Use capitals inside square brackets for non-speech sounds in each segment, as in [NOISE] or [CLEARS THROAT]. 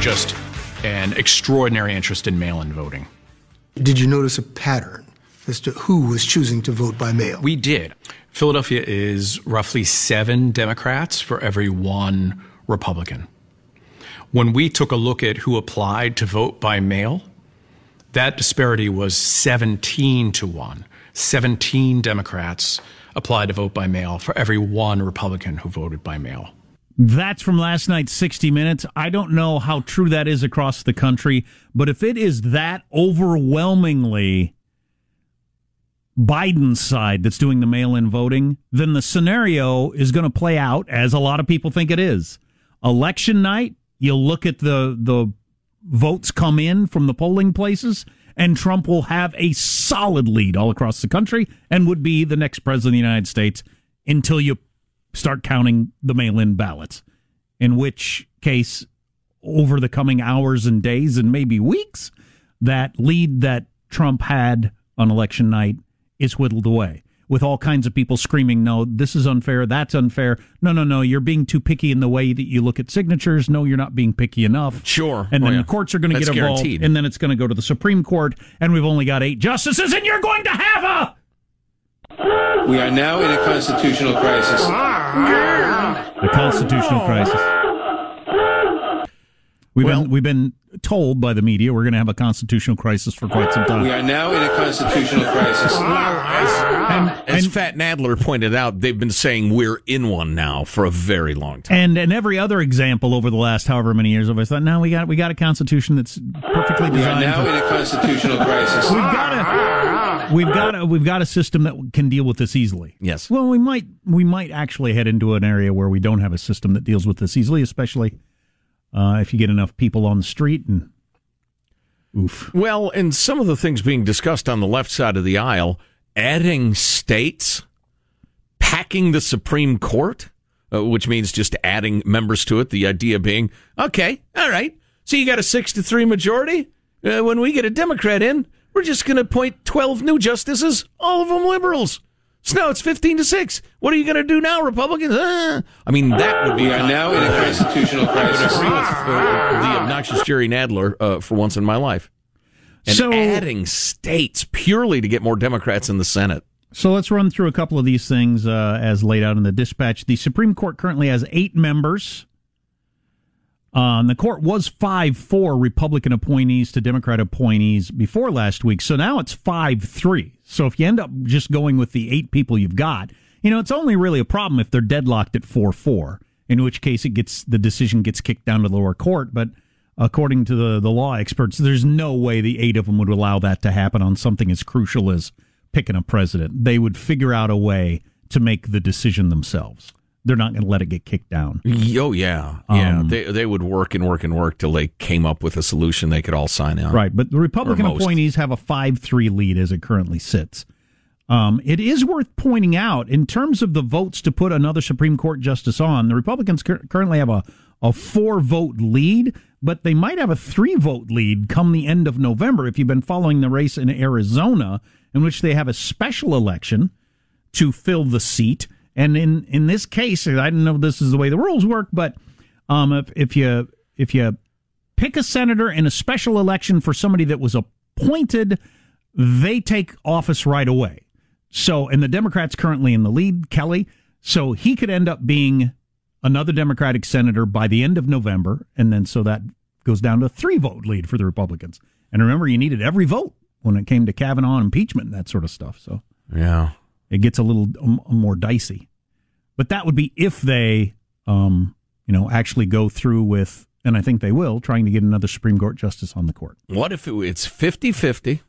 Just an extraordinary interest in mail in voting. Did you notice a pattern as to who was choosing to vote by mail? We did. Philadelphia is roughly seven Democrats for every one Republican. When we took a look at who applied to vote by mail, that disparity was 17 to 1. 17 Democrats applied to vote by mail for every one Republican who voted by mail. That's from last night's 60 Minutes. I don't know how true that is across the country, but if it is that overwhelmingly Biden's side that's doing the mail in voting, then the scenario is going to play out as a lot of people think it is. Election night, you look at the, the votes come in from the polling places, and Trump will have a solid lead all across the country and would be the next president of the United States until you start counting the mail in ballots, in which case, over the coming hours and days and maybe weeks, that lead that Trump had on election night is whittled away. With all kinds of people screaming, no, this is unfair, that's unfair. No, no, no, you're being too picky in the way that you look at signatures. No, you're not being picky enough. Sure. And then oh, yeah. the courts are going to get involved. Guaranteed. And then it's going to go to the Supreme Court. And we've only got eight justices, and you're going to have a we are now in a constitutional crisis. A constitutional crisis. We've Well- been we've been told by the media we're going to have a constitutional crisis for quite some time. We are now in a constitutional crisis. [LAUGHS] And, As and, Fat Nadler pointed out, they've been saying we're in one now for a very long time. and and every other example over the last however many years, I've always thought, no, we got we got a constitution that's perfectly designed. We are now for- in a constitutional crisis. we've got a we've got a we've got a system that can deal with this easily. Yes. Well, we might we might actually head into an area where we don't have a system that deals with this easily, especially uh, if you get enough people on the street and oof. Well, and some of the things being discussed on the left side of the aisle, adding states, packing the Supreme Court, uh, which means just adding members to it. The idea being, okay, all right, so you got a six to three majority. Uh, when we get a Democrat in, we're just going to appoint 12 new justices, all of them liberals. So now it's 15 to 6. What are you going to do now, Republicans? Uh, I mean, that would be. We are now in a constitutional I would agree with uh, the obnoxious Jerry Nadler uh, for once in my life. And So- adding states purely to get more Democrats in the Senate. So let's run through a couple of these things uh, as laid out in the dispatch. The Supreme Court currently has eight members. Um, the court was 5 4 Republican appointees to Democrat appointees before last week. So now it's 5 3. So if you end up just going with the eight people you've got, you know, it's only really a problem if they're deadlocked at 4 4, in which case it gets the decision gets kicked down to the lower court. But according to the, the law experts, there's no way the eight of them would allow that to happen on something as crucial as picking a president. They would figure out a way to make the decision themselves. They're not going to let it get kicked down. Oh yeah, yeah. Um, they they would work and work and work till they came up with a solution they could all sign on. Right, but the Republican appointees have a 5 3 lead as it currently sits. Um, it is worth pointing out, in terms of the votes to put another Supreme Court justice on, the Republicans cur- currently have a, a four vote lead, but they might have a three vote lead come the end of November if you've been following the race in Arizona, in which they have a special election to fill the seat. And in, in this case, I don't know if this is the way the rules work, but um, if, if you if you pick a senator in a special election for somebody that was appointed, they take office right away. So, and the Democrats currently in the lead, Kelly. So he could end up being another Democratic senator by the end of November, and then so that goes down to a three vote lead for the Republicans. And remember, you needed every vote when it came to Kavanaugh impeachment and that sort of stuff. So Yeah. It gets a little um, more dicey. But that would be if they, um, you know, actually go through with, and I think they will, trying to get another Supreme Court justice on the court. What if it's 50 50?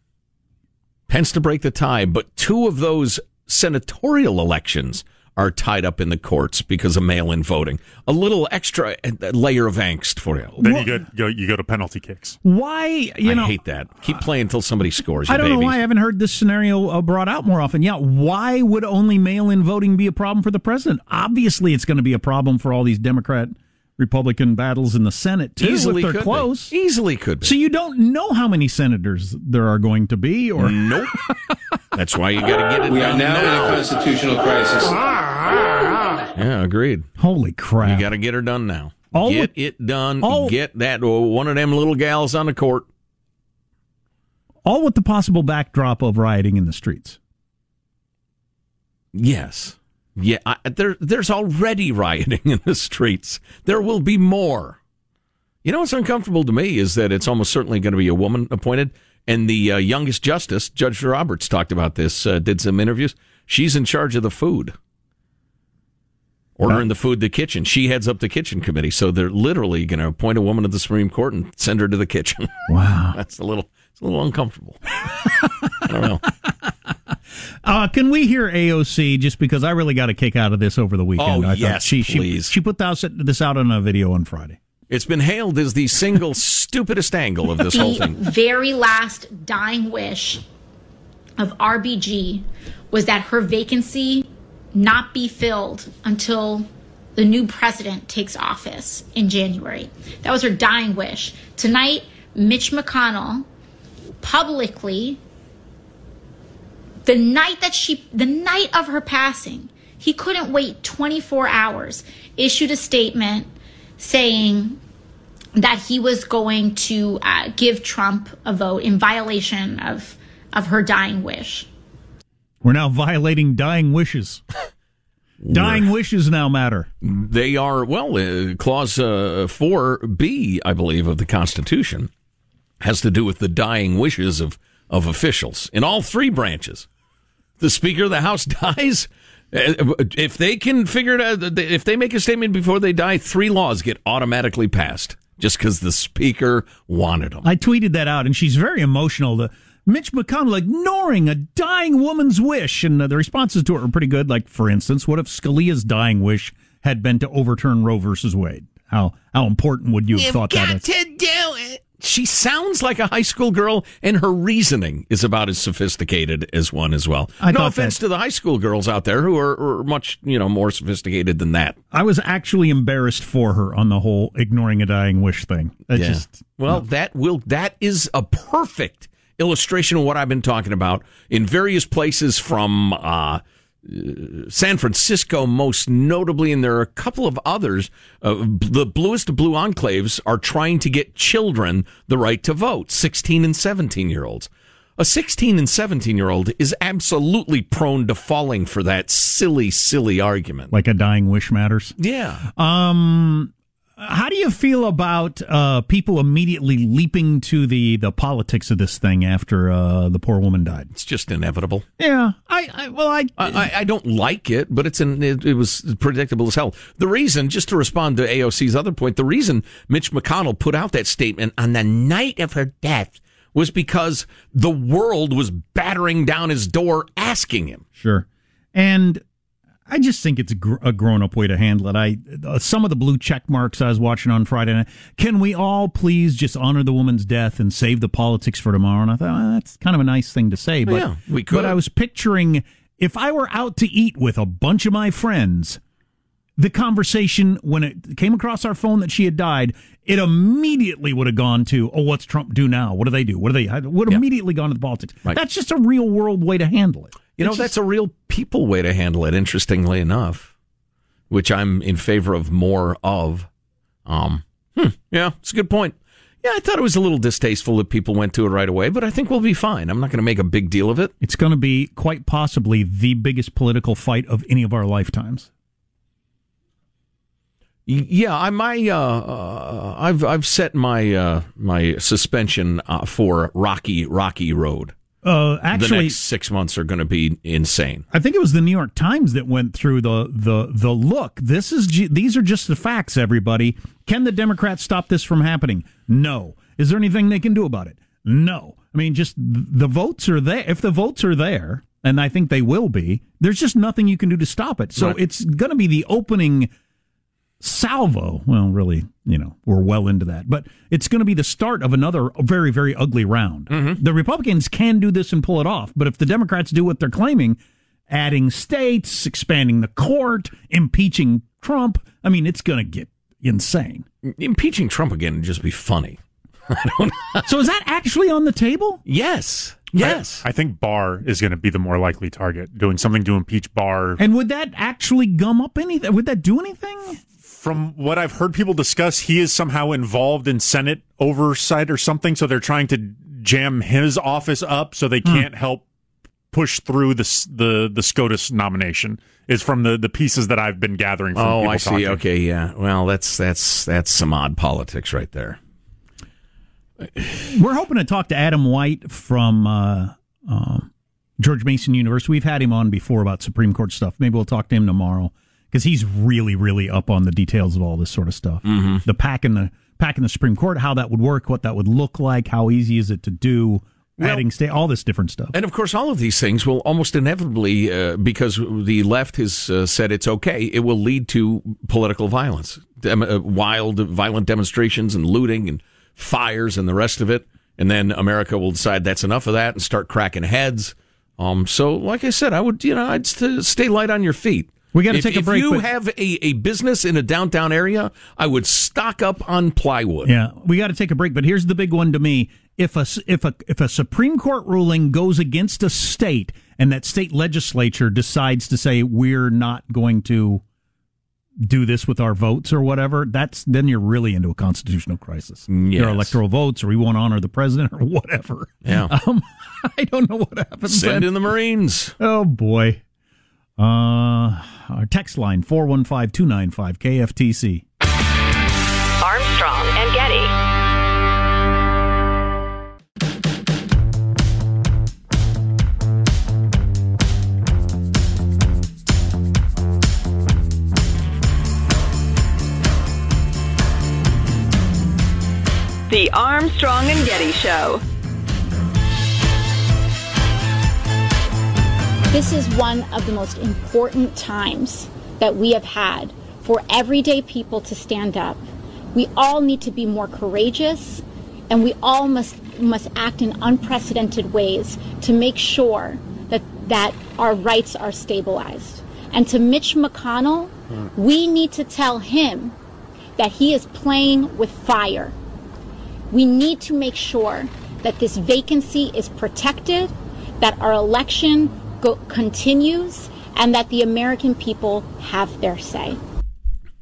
Pence to break the tie, but two of those senatorial elections are tied up in the courts because of mail in voting. A little extra uh, layer of angst for you. Then you go, go you go to penalty kicks. Why, you I know, hate that. Keep playing until somebody scores. I don't know why I haven't heard this scenario uh, brought out more often. Yeah, why would only mail-in voting be a problem for the president? Obviously, it's going to be a problem for all these Democrat Republican battles in the Senate too. Easily if they're could be. Easily could be. So you don't know how many senators there are going to be, or nope. [LAUGHS] That's why you got to get it We are done now in a constitutional crisis. Ah, ah, ah. Yeah, agreed. holy crap! You got to get her done now. All get with- it done. all- Get that oh, one of them little gals on the court. all with the possible backdrop of rioting in the streets. Yes. Yeah, I, there, there's already rioting in the streets. There will be more. You know what's uncomfortable to me is that it's almost certainly going to be a woman appointed. And the uh, youngest justice, Judge Roberts, talked about this, uh, did some interviews. She's in charge of the food, ordering the food to the kitchen. She heads up the kitchen committee. So they're literally going to appoint a woman to the Supreme Court and send her to the kitchen. Wow. [LAUGHS] That's a little, it's a little uncomfortable. I don't know. [LAUGHS] Uh, can we hear AOC? Just because I really got a kick out of this over the weekend. Oh, I yes, she, she please. she put this, this out on a video on Friday. It's been hailed as the single [LAUGHS] stupidest angle of this whole the thing. very last dying wish of RBG was that her vacancy not be filled until the new president takes office in January. That was her dying wish. Tonight, Mitch McConnell publicly the night that she the night of her passing, he couldn't wait 24 hours, issued a statement saying that he was going to uh, give Trump a vote in violation of of her dying wish. We're now violating dying wishes. [LAUGHS] dying wishes now matter. They are, well, uh, Clause uh, 4B, I believe, of the Constitution has to do with the dying wishes of, of officials in all three branches. The Speaker of the House [LAUGHS] dies. Uh, If they can figure it out, if they make a statement before they die, three laws get automatically passed just because the Speaker wanted them. I tweeted that out, and she's very emotional. The Mitch McConnell ignoring a dying woman's wish, and uh, the responses to it were pretty good. Like, for instance, what if Scalia's dying wish had been to overturn Roe versus Wade? How how important would you have thought that? is? to do it. She sounds like a high school girl, and her reasoning is about as sophisticated as one as well. I no offense that- to the high school girls out there who are, are much you know more sophisticated than that. I was actually embarrassed for her on the whole ignoring a dying wish thing. Yeah. just well, that will that is a perfect illustration of what I've been talking about in various places from uh, San Francisco, most notably, and there are a couple of others. Uh, the bluest of blue enclaves are trying to get children the right to vote, 16 and 17 year olds. A 16 and 17 year old is absolutely prone to falling for that silly, silly argument. like a dying wish matters. Yeah. Um, how do you feel about uh, people immediately leaping to the the politics of this thing after uh, the poor woman died? It's just inevitable. Yeah, I, I, well, I, I I don't like it, but it's an it, it was predictable as hell. The reason, just to respond to AOC's other point, the reason Mitch McConnell put out that statement on the night of her death was because the world was battering down his door asking him. Sure. And I just think it's a, gr- a grown up way to handle it. I uh, some of the blue check marks I was watching on Friday night. Can we all please just honor the woman's death and save the politics for tomorrow? And I thought well, that's kind of a nice thing to say. But Yeah, we could. But I was picturing if I were out to eat with a bunch of my friends, the conversation when it came across our phone that she had died, it immediately would have gone to, oh, what's Trump do now? What do they do? What do they? Would have immediately gone to the politics. Right. That's just a real world way to handle it. You know, It's that's a real people way to handle it, interestingly enough, which I'm in favor of more of. Um, hmm, yeah, it's a good point. Yeah, I thought it was a little distasteful that people went to it right away, but I think we'll be fine. I'm not going to make a big deal of it. It's going to be quite possibly the biggest political fight of any of our lifetimes. Yeah, I my uh, uh, I've I've set my uh, my suspension uh, for Rocky Rocky Road. Uh, the actually, next six months are going to be insane. I think it was the New York Times that went through the the the look. This is these are just the facts. Everybody, can the Democrats stop this from happening? No. Is there anything they can do about it? No. I mean, just the votes are there. If the votes are there, and I think they will be, there's just nothing you can do to stop it. So Right. it's going to be the opening salvo. Well, really, you know, we're well into that, but it's going to be the start of another very, very ugly round. Mm-hmm. The Republicans can do this and pull it off, but if the Democrats do what they're claiming, adding states, expanding the court, impeaching Trump, I mean, it's going to get insane. Impeaching Trump again would just be funny. [LAUGHS] so is that actually on the table? Yes. Yes. I, I think Barr is going to be the more likely target, doing something to impeach Barr. And would that actually gum up anything? Would that do anything? From what I've heard people discuss, he is somehow involved in Senate oversight or something. So they're trying to jam his office up so they Hmm. can't help push through the the the SCOTUS nomination. Is from the the pieces that I've been gathering. from Oh, people I see. talking. Okay, yeah. Well, that's that's that's some odd politics right there. We're hoping to talk to Adam White from uh, uh, George Mason University. We've had him on before about Supreme Court stuff. Maybe we'll talk to him tomorrow because he's really, really up on the details of all this sort of stuff. Mm-hmm. The pack in the pack in the Supreme Court, how that would work, what that would look like, how easy is it to do, adding state, all this different stuff. And of course, all of these things will almost inevitably, uh, because the left has uh, said it's okay, it will lead to political violence, Dem- uh, wild, violent demonstrations and looting and fires and the rest of it. And then America will decide that's enough of that and start cracking heads. Um, so, like I said, I would, you know, I'd st- stay light on your feet. We gotta take a break, If you but- have a, a business in a downtown area, I would stock up on plywood. Yeah, we got to take a break, but here's the big one to me: if a if a if a Supreme Court ruling goes against a state, and that state legislature decides to say we're not going to do this with our votes or whatever, that's then you're really into a constitutional crisis. Your electoral votes, or we won't honor the president, [LAUGHS] or whatever. Yeah. Um, [LAUGHS] I don't know what happens. Send then. in the Marines. Oh boy. Uh, our text line 415 295 KFTC. Armstrong and Getty. The Armstrong and Getty Show. This is one of the most important times that we have had for everyday people to stand up. We all need to be more courageous and we all must must act in unprecedented ways to make sure that that our rights are stabilized. And to Mitch McConnell, hmm. we need to tell him that he is playing with fire. We need to make sure that this vacancy is protected, that our election go- continues, and that the American people have their say.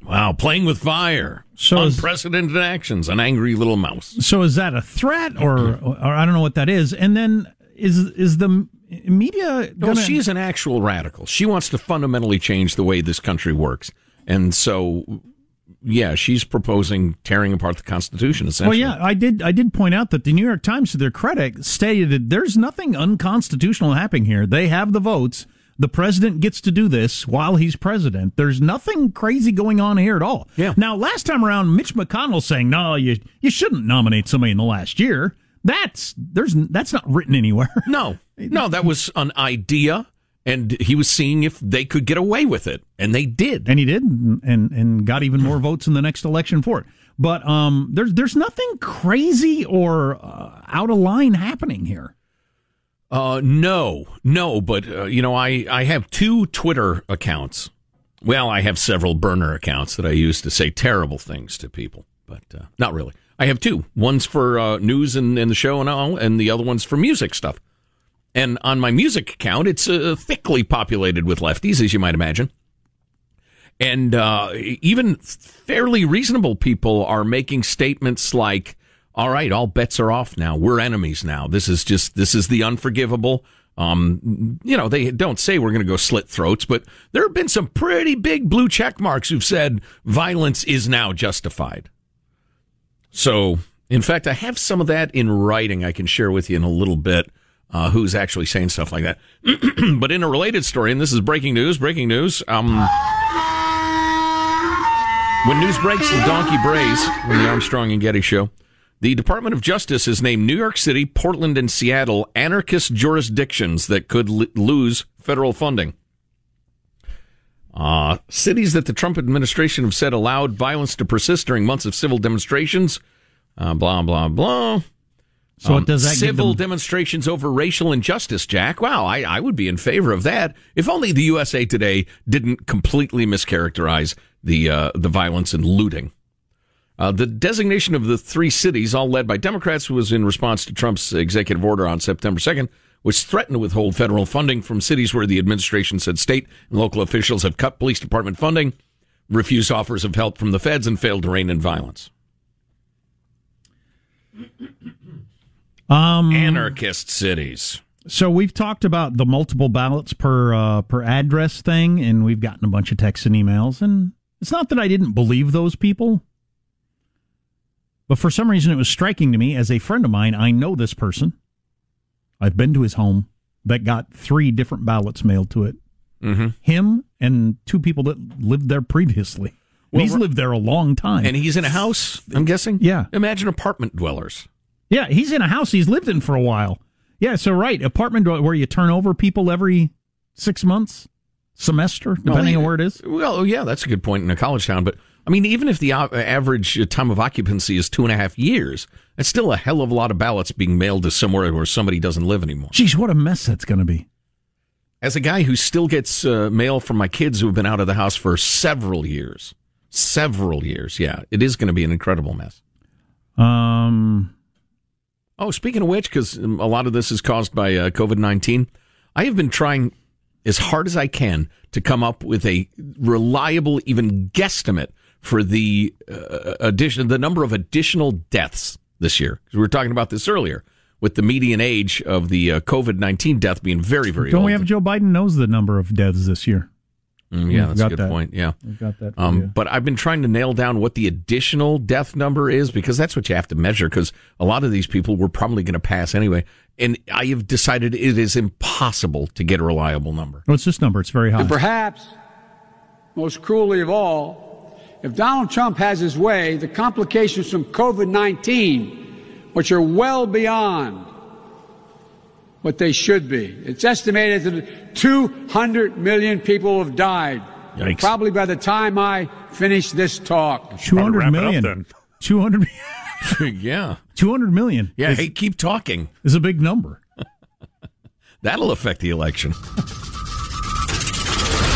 Wow, playing with fire. So is- Unprecedented actions. An angry little mouse. So is that a threat, or, or I don't know what that is? And then is is the media? Well, Gonna, she's an actual radical. She wants to fundamentally change the way this country works. And so yeah, she's proposing tearing apart the Constitution. Essentially. Well, yeah, I did. I did point out that the New York Times, to their credit, stated that there's nothing unconstitutional happening here. They have the votes. The president gets to do this while he's president. There's nothing crazy going on here at all. Yeah. Now, last time around, Mitch McConnell saying, "No, you you shouldn't nominate somebody in the last year." That's there's that's not written anywhere. No, [LAUGHS] no, that was an idea, and he was seeing if they could get away with it, and they did. and he did, and and, and got even more votes in the next election for it. But um, there's there's nothing crazy or uh, out of line happening here. Uh, no, no, but uh, you know, I I have two Twitter accounts. Well, I have several burner accounts that I use to say terrible things to people, but uh, not really. I have two. One's for uh, news and, and the show and all, and the other one's for music stuff. And on my music account, it's uh, thickly populated with lefties, as you might imagine. And uh, even fairly reasonable people are making statements like, all right, all bets are off now. We're enemies now. This is just, this is the unforgivable. Um, you know, they don't say we're going to go slit throats, but there have been some pretty big blue check marks who've said violence is now justified. So, in fact, I have some of that in writing I can share with you in a little bit. Uh, who's actually saying stuff like that? [CLEARS THROAT] but in a related story, and this is breaking news, breaking news. Um, when news breaks, the donkey brays from the Armstrong and Getty show. The Department of Justice has named New York City, Portland, and Seattle anarchist jurisdictions that could l- lose federal funding. Uh, cities that the Trump administration have said allowed violence to persist during months of civil demonstrations. Uh, blah, blah, blah. So Um, does that civil them- demonstrations over racial injustice, Jack? Wow, I, I would be in favor of that. If only the USA Today didn't completely mischaracterize the uh, the violence and looting. Uh, the designation of the three cities, all led by Democrats, was in response to Trump's executive order on September 2nd, which threatened to withhold federal funding from cities where the administration said state and local officials have cut police department funding, refused offers of help from the feds, and failed to rein in violence. Um, Anarchist cities. So we've talked about the multiple ballots per uh, per address thing, and we've gotten a bunch of texts and emails. And it's not that I didn't believe those people, but for some reason it was striking to me as a friend of mine. I know this person. I've been to his home that got three different ballots mailed to it. Mm-hmm. Him and two people that lived there previously. And he's lived there a long time. And he's in a house, I'm guessing? Yeah. Imagine apartment dwellers. Yeah, he's in a house he's lived in for a while. Yeah, so right, apartment where you turn over people every six months, semester, depending on where it is. Well, yeah, that's a good point in a college town. But I mean, even if the average time of occupancy is two and a half years, that's still a hell of a lot of ballots being mailed to somewhere where somebody doesn't live anymore. Geez, what a mess that's going to be. As a guy who still gets uh, mail from my kids who have been out of the house for several years, several years, yeah, it is going to be an incredible mess. Um, Oh, speaking of which, because a lot of this is caused by uh, COVID 19, I have been trying as hard as I can to come up with a reliable, even guesstimate for the uh, addition, the number of additional deaths this year. 'Cause We were talking about this earlier with the median age of the uh, COVID 19 death being very, very don't old. we have Joe Biden knows the number of deaths this year? Mm, yeah, We've that's a good that. point. Yeah. We've got that. for Um, you. but I've been trying to nail down what the additional death number is because that's what you have to measure because a lot of these people were probably going to pass anyway. And I have decided it is impossible to get a reliable number. What's this number? It's very high. And perhaps, most cruelly of all, if Donald Trump has his way, the complications from COVID 19, which are well beyond what they should be. It's estimated that 200 million people have died. Yikes. Probably by the time I finish this talk. Two hundred wrap it up million. then. 200, [LAUGHS] yeah. 200 million. Yeah. is, Hey, keep talking. is a big number. [LAUGHS] That'll affect the election.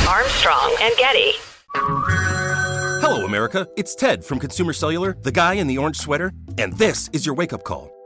Armstrong and Getty. Hello, America. It's Ted from Consumer Cellular, the guy in the orange sweater, and this is your wake up call.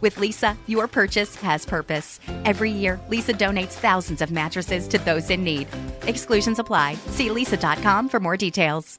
With Leesa, your purchase has purpose. Every year, Leesa donates thousands of mattresses to those in need. Exclusions apply. See leesa.com for more details.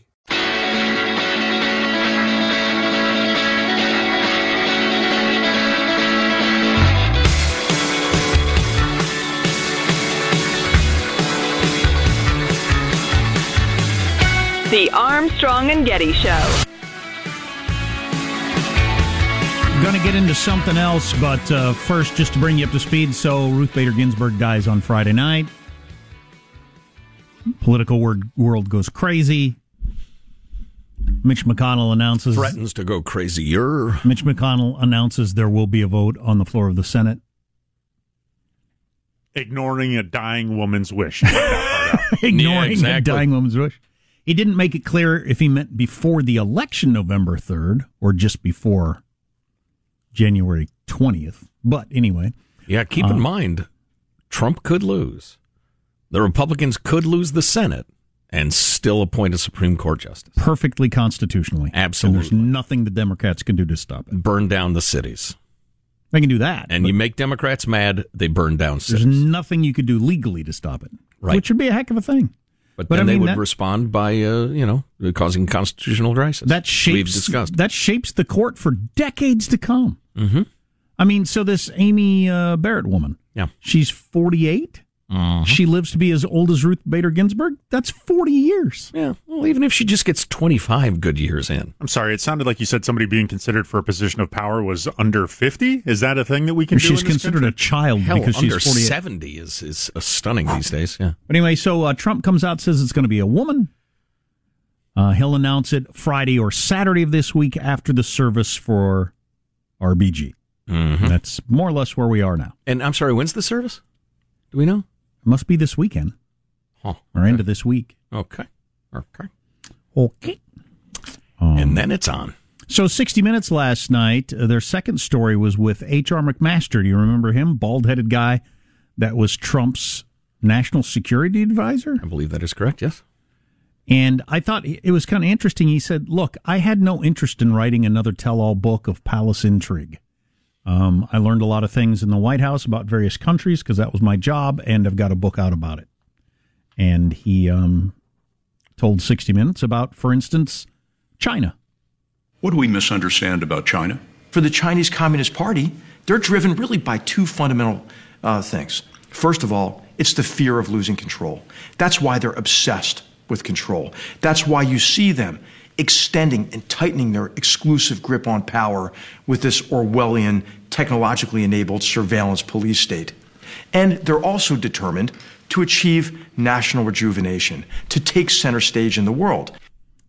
The Armstrong and Getty Show. Going to get into something else, but uh, first, just to bring you up to speed. So, Ruth Bader Ginsburg dies on Friday night. Political word, world goes crazy. Mitch McConnell announces threatens to go crazier. Mitch McConnell announces there will be a vote on the floor of the Senate. Ignoring a dying woman's wish. [LAUGHS] Ignoring Yeah, exactly. a dying woman's wish. He didn't make it clear if he meant before the election, November 3rd, or just before January 20th. But anyway. Yeah, keep in Uh, mind, Trump could lose. The Republicans could lose the Senate and still appoint a Supreme Court justice. Perfectly constitutionally. Absolutely. And there's nothing the Democrats can do to stop it. Burn down the cities. They can do that. And you make Democrats mad, they burn down cities. There's nothing you could do legally to stop it. Right. Which would be a heck of a thing. But, But then I they would that- respond by, uh, you know, causing constitutional crisis. That shapes, We've discussed. that shapes the court for decades to come. Mm-hmm. I mean, so this Amy uh, Barrett woman, Yeah. she's 48. Mhm. She lives to be as old as Ruth Bader Ginsburg. That's 40 years. Yeah. Well, even if she just gets 25 good years in. I'm sorry, it sounded like you said somebody being considered for a position of power was under 50. Is that a thing that we can do? She's in this considered a child Hell, because under she's 48. 70 is, is stunning these days. Yeah. But anyway, so uh, Trump comes out says it's going to be a woman. Uh, he'll announce it Friday or Saturday of this week after the service for RBG. Mhm. That's more or less where we are now. And I'm sorry, when's the service? Do we know? It must be this weekend Huh. or end of this week. Okay. Okay. Okay. and then it's on. So 60 Minutes last night, uh, their second story was with H.R. McMaster. Do you remember him? Bald headed guy that was Trump's national security advisor? I believe that is correct, yes. And I thought it was kind of interesting. He said, Look, I had no interest in writing another tell all book of palace intrigue. Um, I learned a lot of things in the White House about various countries because that was my job, and I've got a book out about it. And he um, told 60 Minutes about, for instance, China. What do we misunderstand about China? For the Chinese Communist Party, they're driven really by two fundamental uh, things. First of all, it's the fear of losing control. That's why they're obsessed with control. That's why you see them extending and tightening their exclusive grip on power with this Orwellian, technologically enabled surveillance police state. And they're also determined to achieve national rejuvenation, to take center stage in the world.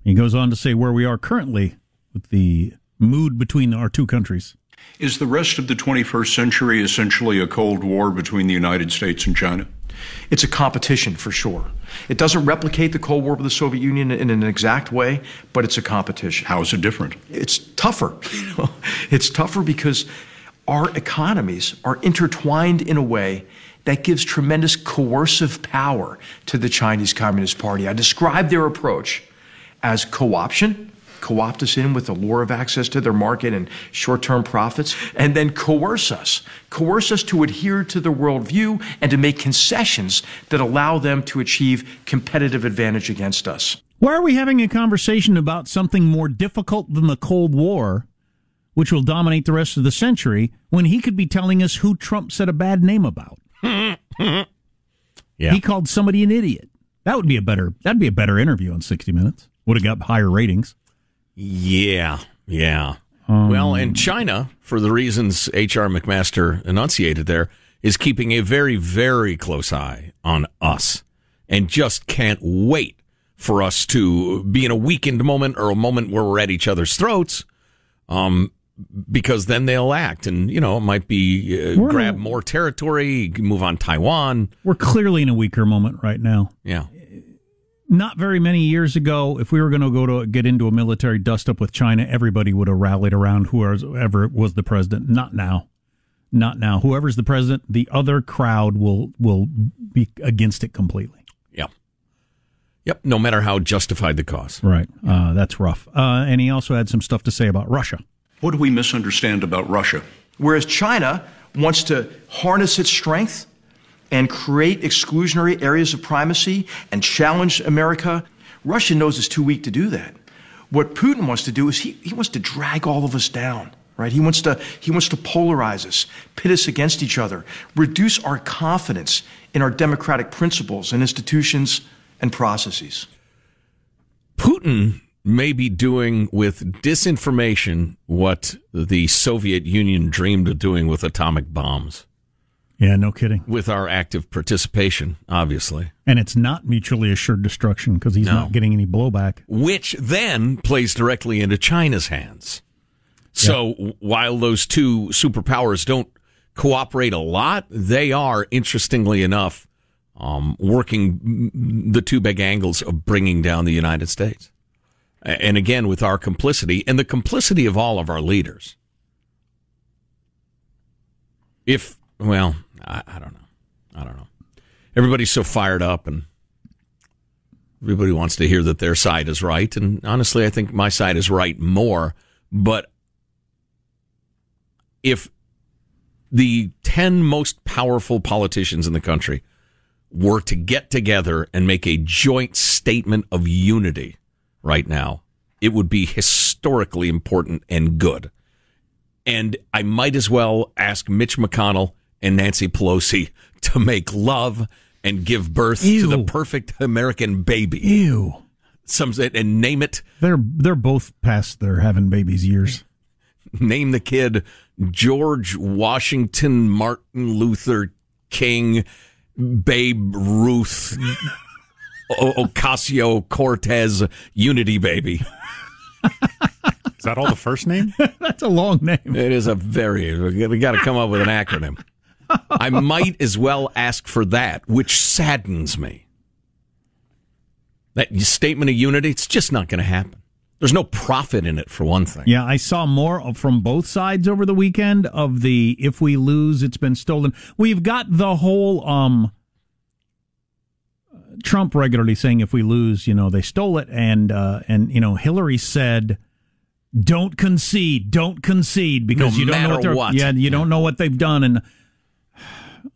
He goes on to say where we are currently with the mood between our two countries. Is the rest of the 21st century essentially a Cold War between the United States and China? It's a competition for sure. It doesn't replicate the Cold War with the Soviet Union in an exact way, but it's a competition. How is it different? It's tougher. [LAUGHS] It's tougher because our economies are intertwined in a way that gives tremendous coercive power to the Chinese Communist Party. I describe their approach as co-option, co-opt us in with the lure of access to their market and short-term profits, and then coerce us, coerce us to adhere to their worldview and to make concessions that allow them to achieve competitive advantage against us. Why are we having a conversation about something more difficult than the Cold War, which will dominate the rest of the century, when he could be telling us who Trump said a bad name about? yeah. He called somebody an idiot. That would be a better that'd be a better interview on 60 minutes. Would have got higher ratings. Yeah, yeah. Um, well, and China, for the reasons H.R. McMaster enunciated there, is keeping a very, very close eye on us and just can't wait for us to be in a weakened moment or a moment where we're at each other's throats. Um, because then they'll act and, you know, it might be uh, grab more territory, move on Taiwan. We're clearly in a weaker moment right now. Yeah. Not very many years ago, if we were going to go to get into a military dust up with China, everybody would have rallied around whoever was the president. Not now. Not now. Whoever's the president, the other crowd will will be against it completely. Yeah. Yep. No matter how justified the cause. Right. Uh, that's rough. Uh, and he also had some stuff to say about Russia. What do we misunderstand about Russia? Whereas China wants to harness its strength and create exclusionary areas of primacy and challenge America, Russia knows it's too weak to do that. What Putin wants to do is he, he wants to drag all of us down. Right? He wants to he wants to polarize us, pit us against each other, reduce our confidence in our democratic principles and institutions and processes. Putin may be doing with disinformation what the Soviet Union dreamed of doing with atomic bombs. Yeah, no kidding. With our active participation, obviously. And it's not mutually assured destruction because he's No. not getting any blowback. Which then plays directly into China's hands. So while those two superpowers don't cooperate a lot, they are, interestingly enough, um, working the two big angles of bringing down the United States. And again, with our complicity and the complicity of all of our leaders. If, well, I, I don't know. I don't know. Everybody's so fired up and everybody wants to hear that their side is right. And honestly, I think my side is right more. But if the 10 most powerful politicians in the country were to get together and make a joint statement of unity right now, it would be historically important and good. And I might as well ask Mitch McConnell and Nancy Pelosi to make love and give birth to the perfect American baby. Ew. Some and name it. They're they're both past their having babies years. Name the kid George Washington Martin Luther King Babe Ruth o- Ocasio Cortez Unity Baby. Is that all the first name? [LAUGHS] That's a long name. It is a very. We got to come up with an acronym. I might as well ask for that, which saddens me. That statement of unity, it's just not going to happen. There's no profit in it, for one thing. Yeah, I saw more from both sides over the weekend of the if we lose, it's been stolen. We've got the whole um Trump regularly saying if we lose, you know, they stole it and uh and you know, Hillary said don't concede, don't concede because No you don't know what, what. Yeah, you don't know what they've done and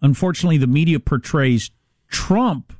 unfortunately the media portrays Trump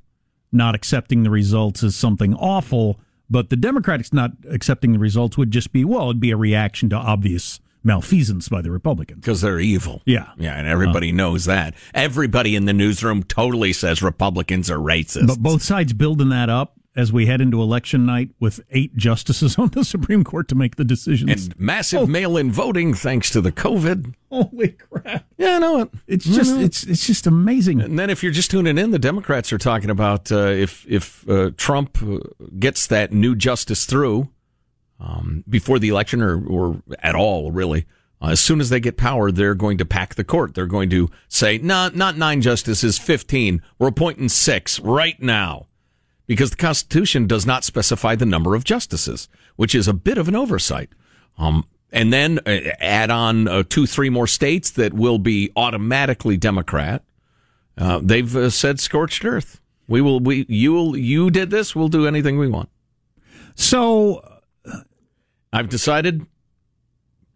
not accepting the results as something awful, but the Democrats not accepting the results would just be well, it'd be a reaction to obvious malfeasance by the Republicans. Because they're evil. Yeah. Yeah, and everybody uh-huh. knows that. Everybody in the newsroom totally says Republicans are racist. But both sides building that up as we head into election night with eight justices [LAUGHS] on the Supreme Court to make the decisions. And massive mail-in voting thanks to the COVID. Holy crap! Yeah, I know it. It's just it's it's just amazing. And then if you're just tuning in, the Democrats are talking about uh, if if uh, Trump uh, gets that new justice through um, before the election or or at all, really. Uh, as soon as they get power, they're going to pack the court. They're going to say, "No, not nine justices, fifteen. We're appointing six right now." Because the Constitution does not specify the number of justices, which is a bit of an oversight. Um, and then uh, add on uh, two, three more states that will be automatically Democrat. Uh, they've uh, said scorched earth. We will. We you will. You did this. We'll do anything we want. So I've decided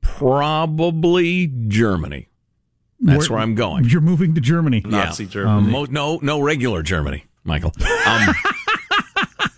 probably Germany. That's where, where I'm going. You're moving to Germany. Nazi yeah. Germany. Um, no, no regular Germany, Michael. Um, [LAUGHS]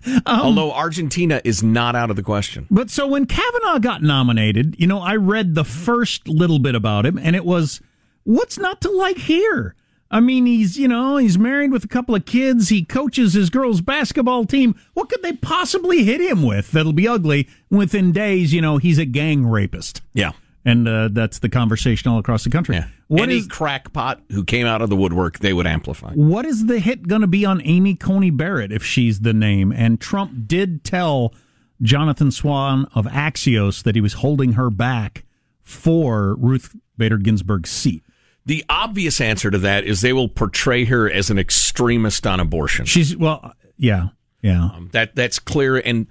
Um, Although Argentina is not out of the question. But so when Kavanaugh got nominated, you know, I read the first little bit about him, and it was, what's not to like here? I mean, he's, you know, he's married with a couple of kids. He coaches his girls' basketball team. What could they possibly hit him with that'll be ugly? Within days, you know, he's a gang rapist. Yeah. And uh, that's the conversation all across the country. Yeah. What Any is, crackpot who came out of the woodwork, they would amplify. What is the hit going to be on Amy Coney Barrett if she's the name? And Trump did tell Jonathan Swan of Axios that he was holding her back for Ruth Bader Ginsburg's seat. The obvious answer to that is they will portray her as an extremist on abortion. She's well, yeah, yeah. Um, that that's clear and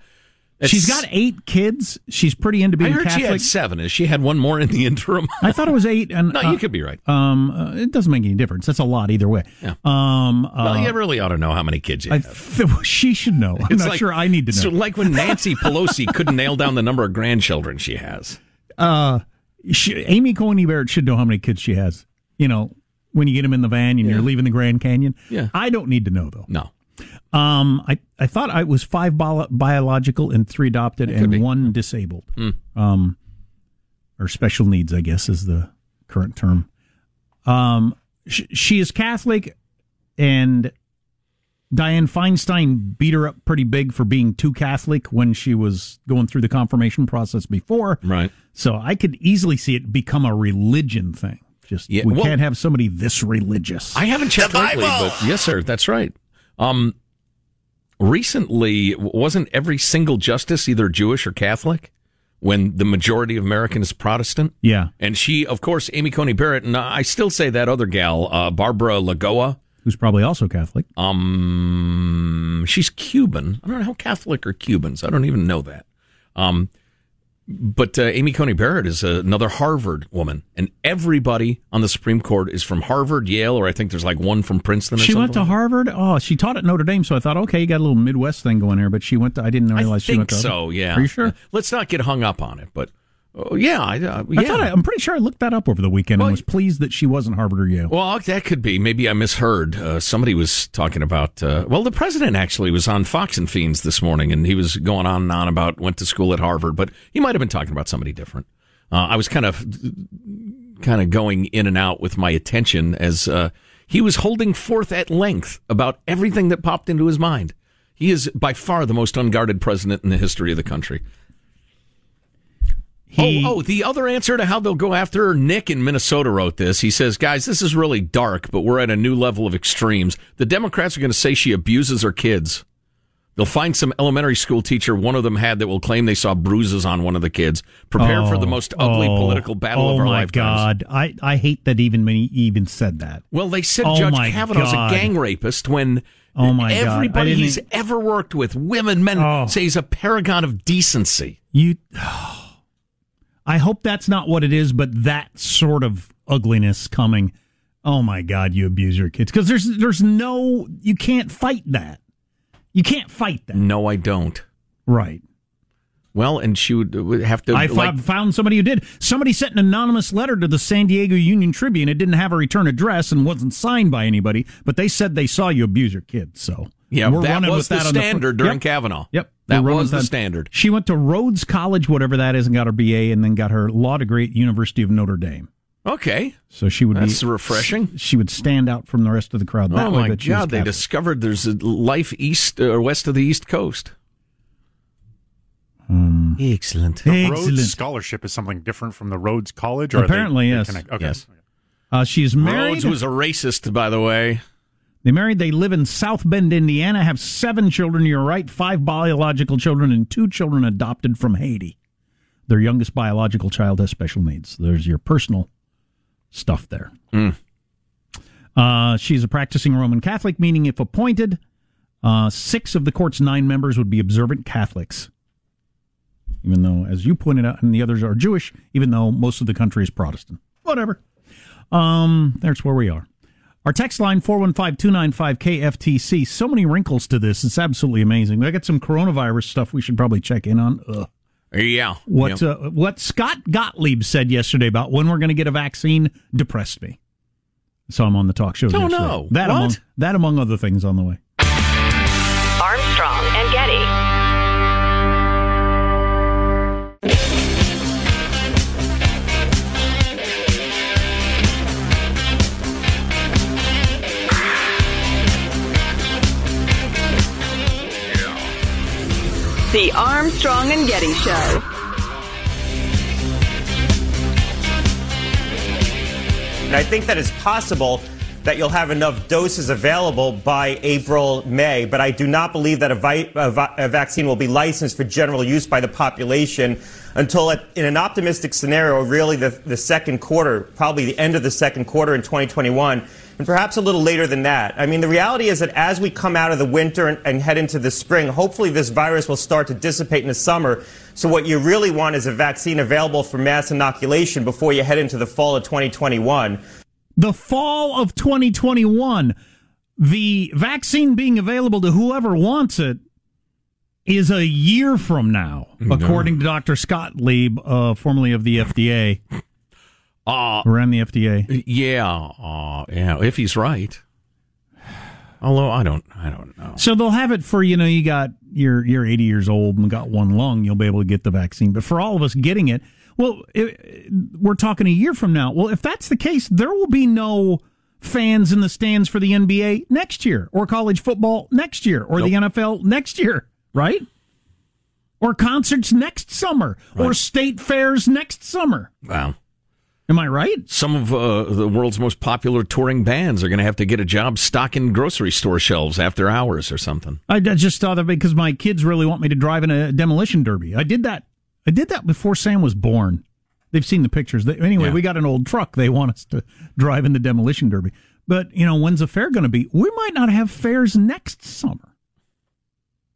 it's, She's got eight kids. She's pretty into being I heard Catholic. She had seven. Is She had one more in the [LAUGHS] interim. I thought it was eight. And no, uh, you could be right. Um, uh, it doesn't make any difference. That's a lot either way. Yeah. Um, uh, well, you really ought to know how many kids you have. Th- [LAUGHS] she should know. I'm it's not like, sure I need to know. So like when Nancy [LAUGHS] Pelosi couldn't nail down the number of grandchildren she has. Uh, she, Amy Coney Barrett should know how many kids she has. You know, when you get them in the van and yeah. you're leaving the Grand Canyon. Yeah. I don't need to know though. No. Um, I, I thought I was five bio- biological and three adopted and one disabled. Mm. Um, or special needs, I guess is the current term. Um, sh- she is Catholic, and Dianne Feinstein beat her up pretty big for being too Catholic when she was going through the confirmation process before. Right. So I could easily see it become a religion thing. Just yeah, we well, can't have somebody this religious. I haven't checked lately, but yes, sir, that's right. Um, recently, wasn't every single justice either Jewish or Catholic? When the majority of Americans is Protestant, yeah, and she, of course, Amy Coney Barrett, and I still say that other gal, uh, Barbara Lagoa, who's probably also Catholic. Um, she's Cuban. I don't know how Catholic are Cubans. I don't even know that. Um, but uh, Amy Coney Barrett is another Harvard woman, and everybody on the Supreme Court is from Harvard, Yale, or I think there's like one from Princeton. she went to Harvard. Oh, she taught at Notre Dame, so I thought, okay, you got a little Midwest thing going here. But she went. to I didn't realize I she went to. So yeah, are you sure? Let's not get hung up on it, but Oh, yeah, I, uh, yeah. I thought I, am pretty sure I looked that up over the weekend well, and was pleased that she wasn't Harvard or Yale. Well, that could be. Maybe I misheard. Uh, somebody was talking about. Uh, well, the president actually was on Fox and Friends this morning, and he was going on and on about went to school at Harvard, but he might have been talking about somebody different. Uh, I was kind of kind of going in and out with my attention as uh, he was holding forth at length about everything that popped into his mind. He is by far the most unguarded president in the history of the country. He, oh, oh, the other answer to how they'll go after her, Nick in Minnesota wrote this. He says, guys, this is really dark, but we're at a new level of extremes. The Democrats are going to say she abuses her kids. They'll find some elementary school teacher one of them had that will claim they saw bruises on one of the kids. Prepare oh, for the oh, most ugly oh, political battle oh of our my lifetimes. God, I, I hate that even when he even said that. Well, they said oh Judge Kavanaugh's God. a gang rapist when oh my everybody he's ever worked with, women, men, oh. say he's a paragon of decency. You. I hope that's not what it is, but that sort of ugliness coming. Oh my God, you abuse your kids because there's there's no you can't fight that. You can't fight that. No, I don't. Right. Well, and she would, uh, would have to. I like, found somebody who did. Somebody sent an anonymous letter to the San Diego Union Tribune. It didn't have a return address and wasn't signed by anybody, but they said they saw you abuse your kids. So yeah, we're that was the standard the, during yep. Kavanaugh. Yep, that was the standard. She went to Rhodes College, whatever that is, and got her BA, and then got her law degree at University of Notre Dame. Okay. So she would That's be refreshing. She would stand out from the rest of the crowd. That oh way my that she God! They discovered there's a life east or west of the East Coast. Excellent. The Excellent. Rhodes Scholarship is something different from the Rhodes College? Or Apparently, they yes. connect? Okay. Yes. Uh, she's married. Rhodes was a racist, by the way. They married. They live in South Bend, Indiana. Have seven children. You're right. Five biological children and two children adopted from Haiti. Their youngest biological child has special needs. There's your personal stuff there. Mm. Uh, she's a practicing Roman Catholic, meaning if appointed, uh, six of the court's nine members would be observant Catholics. Even though, as you pointed out, and the others are Jewish, even though most of the country is Protestant. Whatever. Um, that's where we are. Our text line 415-295-KFTC. So many wrinkles to this. It's absolutely amazing. I got some coronavirus stuff we should probably check in on. Ugh. Yeah. What Yep. uh, what Scott Gottlieb said yesterday about when we're going to get a vaccine depressed me. So I'm on the talk show. Don't yesterday. know. that What? among that among other things on the way. Armstrong and Getty. The Armstrong and Getty Show. And I think that it's possible that you'll have enough doses available by April, May, but I do not believe that a, vi- a, vi- a vaccine will be licensed for general use by the population until, at, in an optimistic scenario, really the, the second quarter, probably the end of the second quarter in 2021, and perhaps a little later than that. I mean, the reality is that as we come out of the winter and, and head into the spring, hopefully this virus will start to dissipate in the summer. So what you really want is a vaccine available for mass inoculation before you head into the fall of 2021. The fall of 2021, the vaccine being available to whoever wants it is a year from now, No. according to Dr. Scott Lieb, uh, formerly of the FDA. Uh, Ran the FDA. Yeah. Uh, yeah. If he's right. Although I don't, I don't know. So they'll have it for you know you got you're you're 80 years old and got one lung, you'll be able to get the vaccine. But for all of us getting it, well, it, we're talking a year from now. Well, if that's the case, there will be no fans in the stands for the NBA next year, or college football next year, or the NFL next year, right? Or concerts next summer, or state fairs next summer. Wow. Am I right? Some of uh, the world's most popular touring bands are going to have to get a job stocking grocery store shelves after hours or something. I, just thought of it because my kids really want me to drive in a demolition derby. I did that. I did that before Sam was born. They've seen the pictures. Anyway, Yeah. we got an old truck. They want us to drive in the demolition derby. But you know, when's the fair going to be? We might not have fairs next summer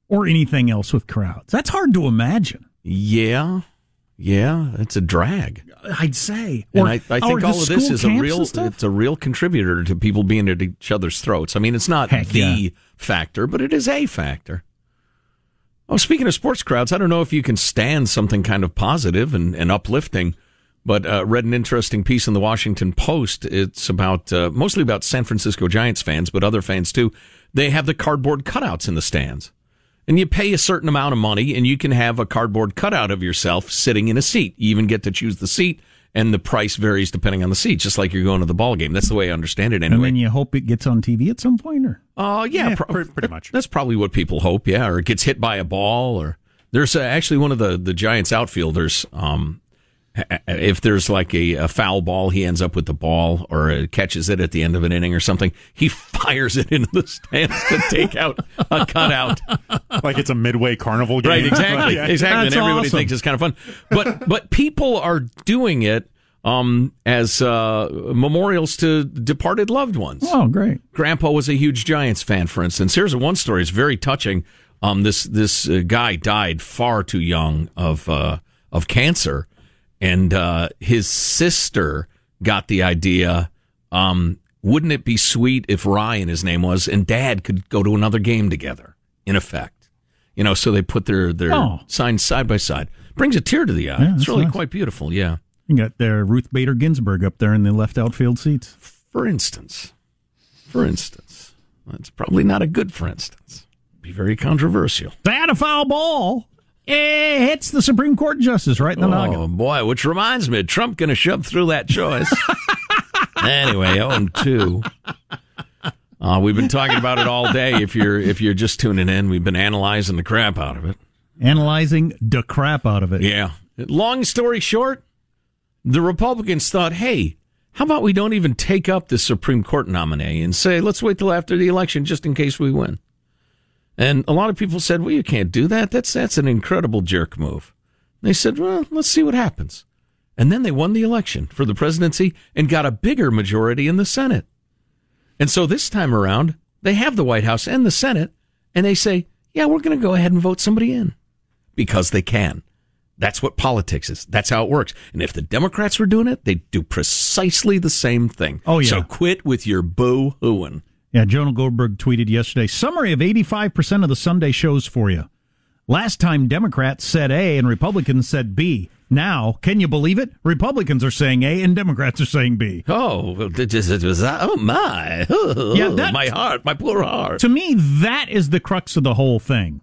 or anything else with crowds. That's hard to imagine. Yeah. Yeah. It's a drag. I'd say. And Or- I, I think all of this is a real it's a real contributor to people being at each other's throats. I mean, it's not Heck, the yeah. factor, but it is a factor. Oh, speaking of sports crowds, I don't know if you can stand something kind of positive and, and uplifting, but uh, read an interesting piece in the Washington Post. It's about uh, mostly about San Francisco Giants fans, but other fans too. They have the cardboard cutouts in the stands. And you pay a certain amount of money and you can have a cardboard cutout of yourself sitting in a seat. You even get to choose the seat and the price varies depending on the seat, just like you're going to the ball game. That's the way I understand it And anyway. then you hope it gets on TV at some point, or Oh, yeah, pro- pretty much. That's probably what people hope, yeah. Or it gets hit by a ball, or there's uh, actually one of the the Giants outfielders. Um, h- if there's like a, a foul ball, he ends up with the ball, or uh, catches it at the end of an inning or something. He [LAUGHS] fires it into the stands to take out a cutout. like it's a midway carnival game. Right, exactly, [LAUGHS] Yeah. exactly. and everybody thinks it's kind of fun, but but people are doing it um, as uh, memorials to departed loved ones. Oh, great! Grandpa was a huge Giants fan, for instance. Here's one story; it's very touching. Um, this this uh, guy died far too young of uh, of cancer, and uh, his sister got the idea. Um, wouldn't it be sweet if Ryan, his name was, and Dad could go to another game together? In effect, you know, so they put their their Oh. signs side by side. Brings a tear to the eye. Yeah, it's really nice. quite beautiful. Yeah. you got there Ruth Bader Ginsburg up there in the left outfield seats. For instance, for instance, that's probably not a good for instance. Be very controversial. They had a foul ball. It hits the Supreme Court justice right in the oh, noggin. boy, which reminds me, Trump going to shove through that choice. [LAUGHS] anyway, on 2. Uh, we've been talking about it all day. If you're if you're just tuning in, we've been analyzing the crap out of it. Analyzing the crap out of it. Yeah. Long story short, the Republicans thought, hey, how about we don't even take up the Supreme Court nominee and say, let's wait till after the election just in case we win. And a lot of people said, well, you can't do that. That's that's an incredible jerk move. They said, well, let's see what happens. And then they won the election for the presidency and got a bigger majority in the Senate. And so this time around, they have the White House and the Senate, and they say, yeah, we're going to go ahead and vote somebody in because they can. That's what politics is. That's how it works. And if the Democrats were doing it, they'd do precisely the same thing. Oh, yeah. So quit with your boo hooing. Yeah, Jonah Goldberg tweeted yesterday summary of 85% of the Sunday shows for you. Last time Democrats said A and Republicans said B. Now, can you believe it? Republicans are saying A and Democrats are saying B. Oh, it was- was- oh my. [LAUGHS] Yeah, that- my heart, my poor heart. To me, that is the crux of the whole thing.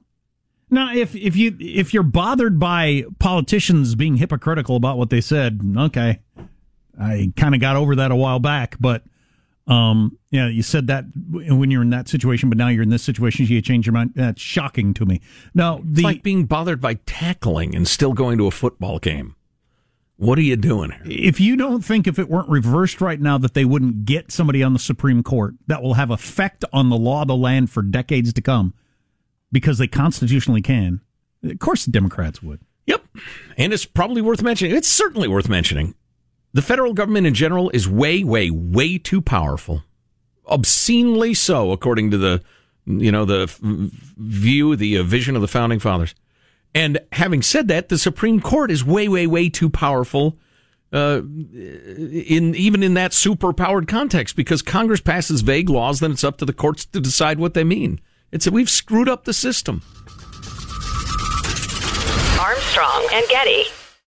Now, if if you if you're bothered by politicians being hypocritical about what they said, okay, I kind of got over that a while back. But um, yeah, you said that when you're in that situation, but now you're in this situation, you change your mind. That's shocking to me. Now, the It's like being bothered by tackling and still going to a football game. What are you doing here? if you don't think if it weren't reversed right now that they wouldn't get somebody on the Supreme Court that will have effect on the law of the land for decades to come, because they constitutionally can, of course the Democrats would. Yep. And it's probably worth mentioning. It's certainly worth mentioning. The federal government in general is way, way, way too powerful. Obscenely so, according to the, you know, the view, the uh, vision of the founding fathers. And having said that, the Supreme Court is way, way, way too powerful. Uh, in even in that superpowered context, because Congress passes vague laws, then it's up to the courts to decide what they mean. It's we've screwed up the system. Armstrong and Getty.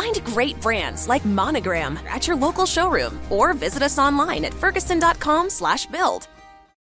Find great brands like Monogram at your local showroom or visit us online at ferguson.com/build.